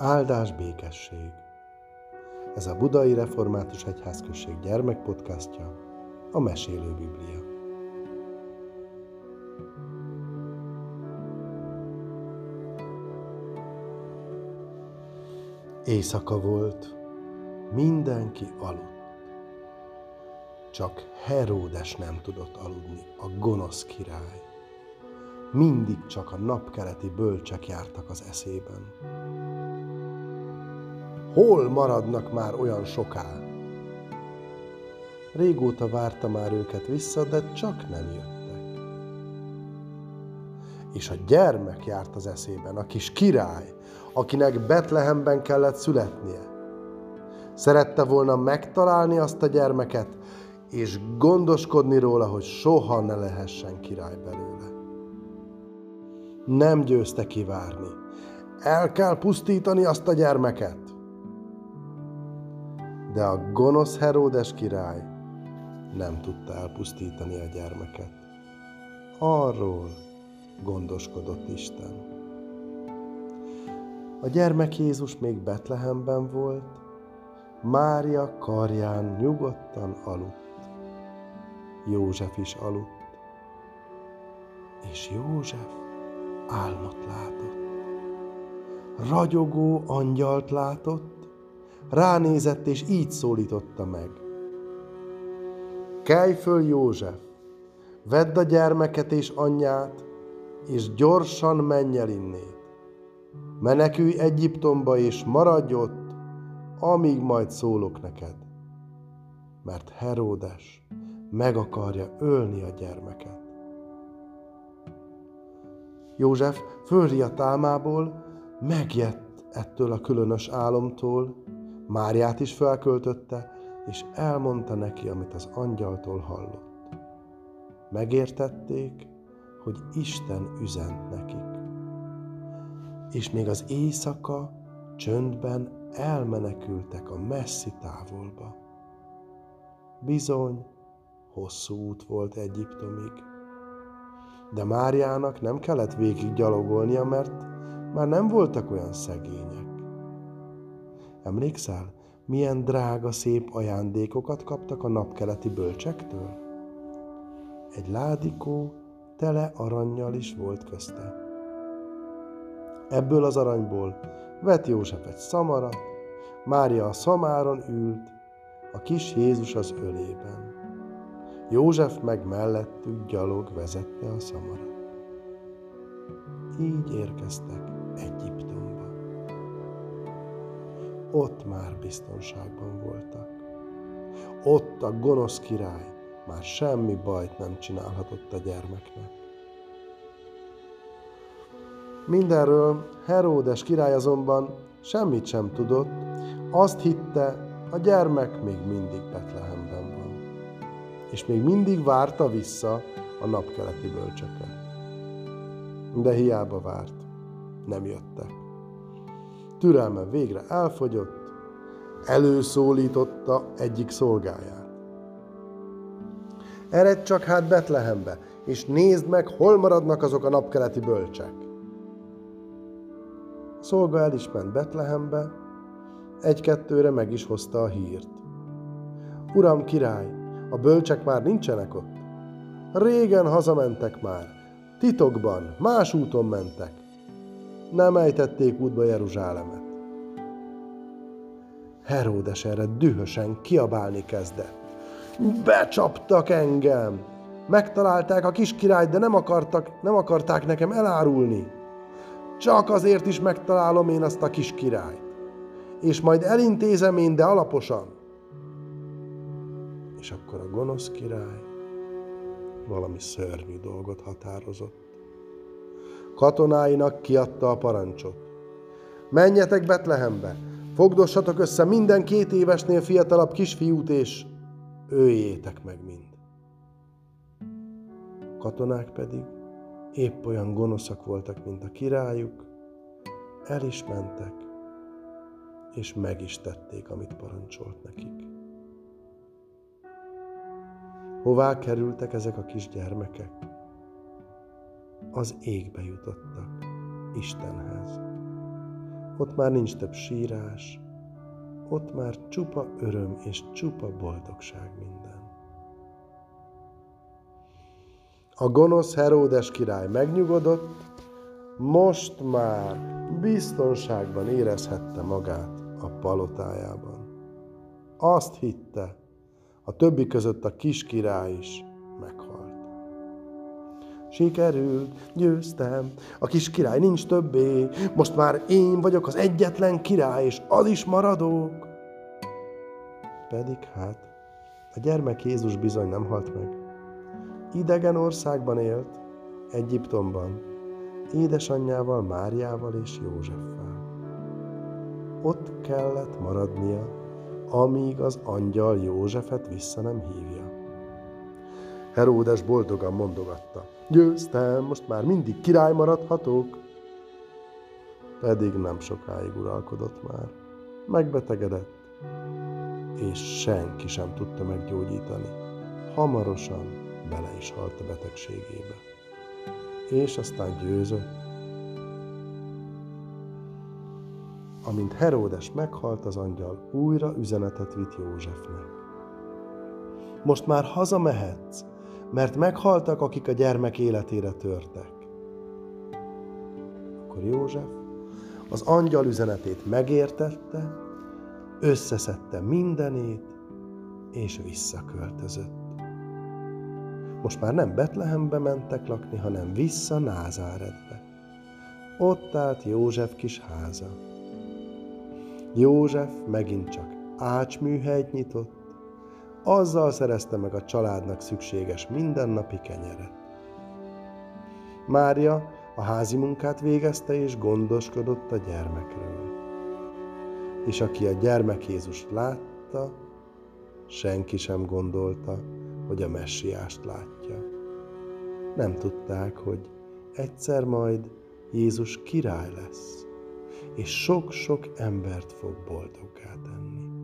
Áldás békesség. Ez a Budai Református Egyházközség gyermekpodcastja, a Mesélő Biblia. Éjszaka volt, mindenki aludt. Csak Heródes nem tudott aludni, a gonosz király. Mindig csak a napkeleti bölcsek jártak az eszében. Hol maradnak már olyan soká? Régóta várta már őket vissza, de csak nem jöttek. És a gyermek járt az eszében, a kis király, akinek Betlehemben kellett születnie. Szerette volna megtalálni azt a gyermeket, és gondoskodni róla, hogy soha ne lehessen király belőle. Nem győzte kivárni. El kell pusztítani azt a gyermeket. De a gonosz Heródes király nem tudta elpusztítani a gyermeket. Arról gondoskodott Isten. A gyermek Jézus még Betlehemben volt, Mária karján nyugodtan aludt. József is aludt. És József álmot látott. Ragyogó angyalt látott, ránézett és így szólította meg. Kelj föl, József, vedd a gyermeket és anyját, és gyorsan menj el innét. Menekülj Egyiptomba, és maradj ott, amíg majd szólok neked. Mert Heródes meg akarja ölni a gyermeket. József fölriadt álmából, megjett ettől a különös álomtól, Máriát is felköltötte, és elmondta neki, amit az angyaltól hallott. Megértették, hogy Isten üzent nekik. És még az éjszaka csöndben elmenekültek a messzi távolba. Bizony, hosszú út volt Egyiptomig. De Máriának nem kellett végig gyalogolnia, mert már nem voltak olyan szegények. Emlékszel, milyen drága, szép ajándékokat kaptak a napkeleti bölcsektől? Egy ládikó tele aranyjal is volt közte. Ebből az aranyból vett József egy szamarat, Mária a szamáron ült, a kis Jézus az ölében. József meg mellettük gyalog vezette a szamarat. Így érkeztek Egyiptomba. Ott már biztonságban voltak. Ott a gonosz király már semmi bajt nem csinálhatott a gyermeknek. Mindenről Heródes király azonban semmit sem tudott, azt hitte, a gyermek még mindig Betlehemben van és még mindig várta vissza a napkeleti bölcseket. De hiába várt, nem jöttek. Türelme végre elfogyott, előszólította egyik szolgáját. Eredj csak hát Betlehembe, és nézd meg, hol maradnak azok a napkeleti bölcsek. A szolga el is ment Betlehembe, egy-kettőre meg is hozta a hírt. Uram király, a bölcsek már nincsenek ott. Régen hazamentek már. Titokban, más úton mentek. Nem ejtették útba Jeruzsálemet. Heródes erre dühösen kiabálni kezdett. Becsaptak engem! Megtalálták a kis királyt, de nem, akartak, nem akarták nekem elárulni. Csak azért is megtalálom én azt a kis királyt. És majd elintézem én, de alaposan. És akkor a gonosz király valami szörnyű dolgot határozott. Katonáinak kiadta a parancsot. Menjetek Betlehembe, fogdossatok össze minden két évesnél fiatalabb kisfiút, és öljétek meg mind. Katonák pedig épp olyan gonoszak voltak, mint a királyuk, el is mentek, és meg is tették, amit parancsolt nekik. Hová kerültek ezek a kis gyermekek? Az égbe jutottak, Istenhez. Ott már nincs több sírás, ott már csupa öröm és csupa boldogság minden. A gonosz Heródes király megnyugodott, most már biztonságban érezhette magát a palotájában. Azt hitte, a többi között a kis király is meghalt. Sikerült, győztem, a kis király nincs többé, most már én vagyok az egyetlen király, és az is maradok. Pedig hát, a gyermek Jézus bizony nem halt meg. Idegen országban élt, Egyiptomban, édesanyjával, Máriával és Józseffel. Ott kellett maradnia, amíg az angyal Józsefet vissza nem hívja. Heródes boldogan mondogatta. Győztem, most már mindig király maradhatok. Pedig nem sokáig uralkodott már. Megbetegedett, és senki sem tudta meggyógyítani. Hamarosan bele is halt a betegségébe. És aztán győzött. Amint Heródes meghalt, az angyal újra üzenetet vitt Józsefnek. Most már hazamehetsz, mert meghaltak, akik a gyermek életére törtek. Akkor József az angyal üzenetét megértette, összeszedte mindenét, és visszaköltözött. Most már nem Betlehembe mentek lakni, hanem vissza Názáretbe. Ott állt József kis háza. József megint csak ácsműhelyt nyitott, azzal szerezte meg a családnak szükséges mindennapi kenyeret. Mária a házi munkát végezte és gondoskodott a gyermekről. És aki a gyermek Jézust látta, senki sem gondolta, hogy a messiást látja. Nem tudták, hogy egyszer majd Jézus király lesz, és sok-sok embert fog boldoggá tenni.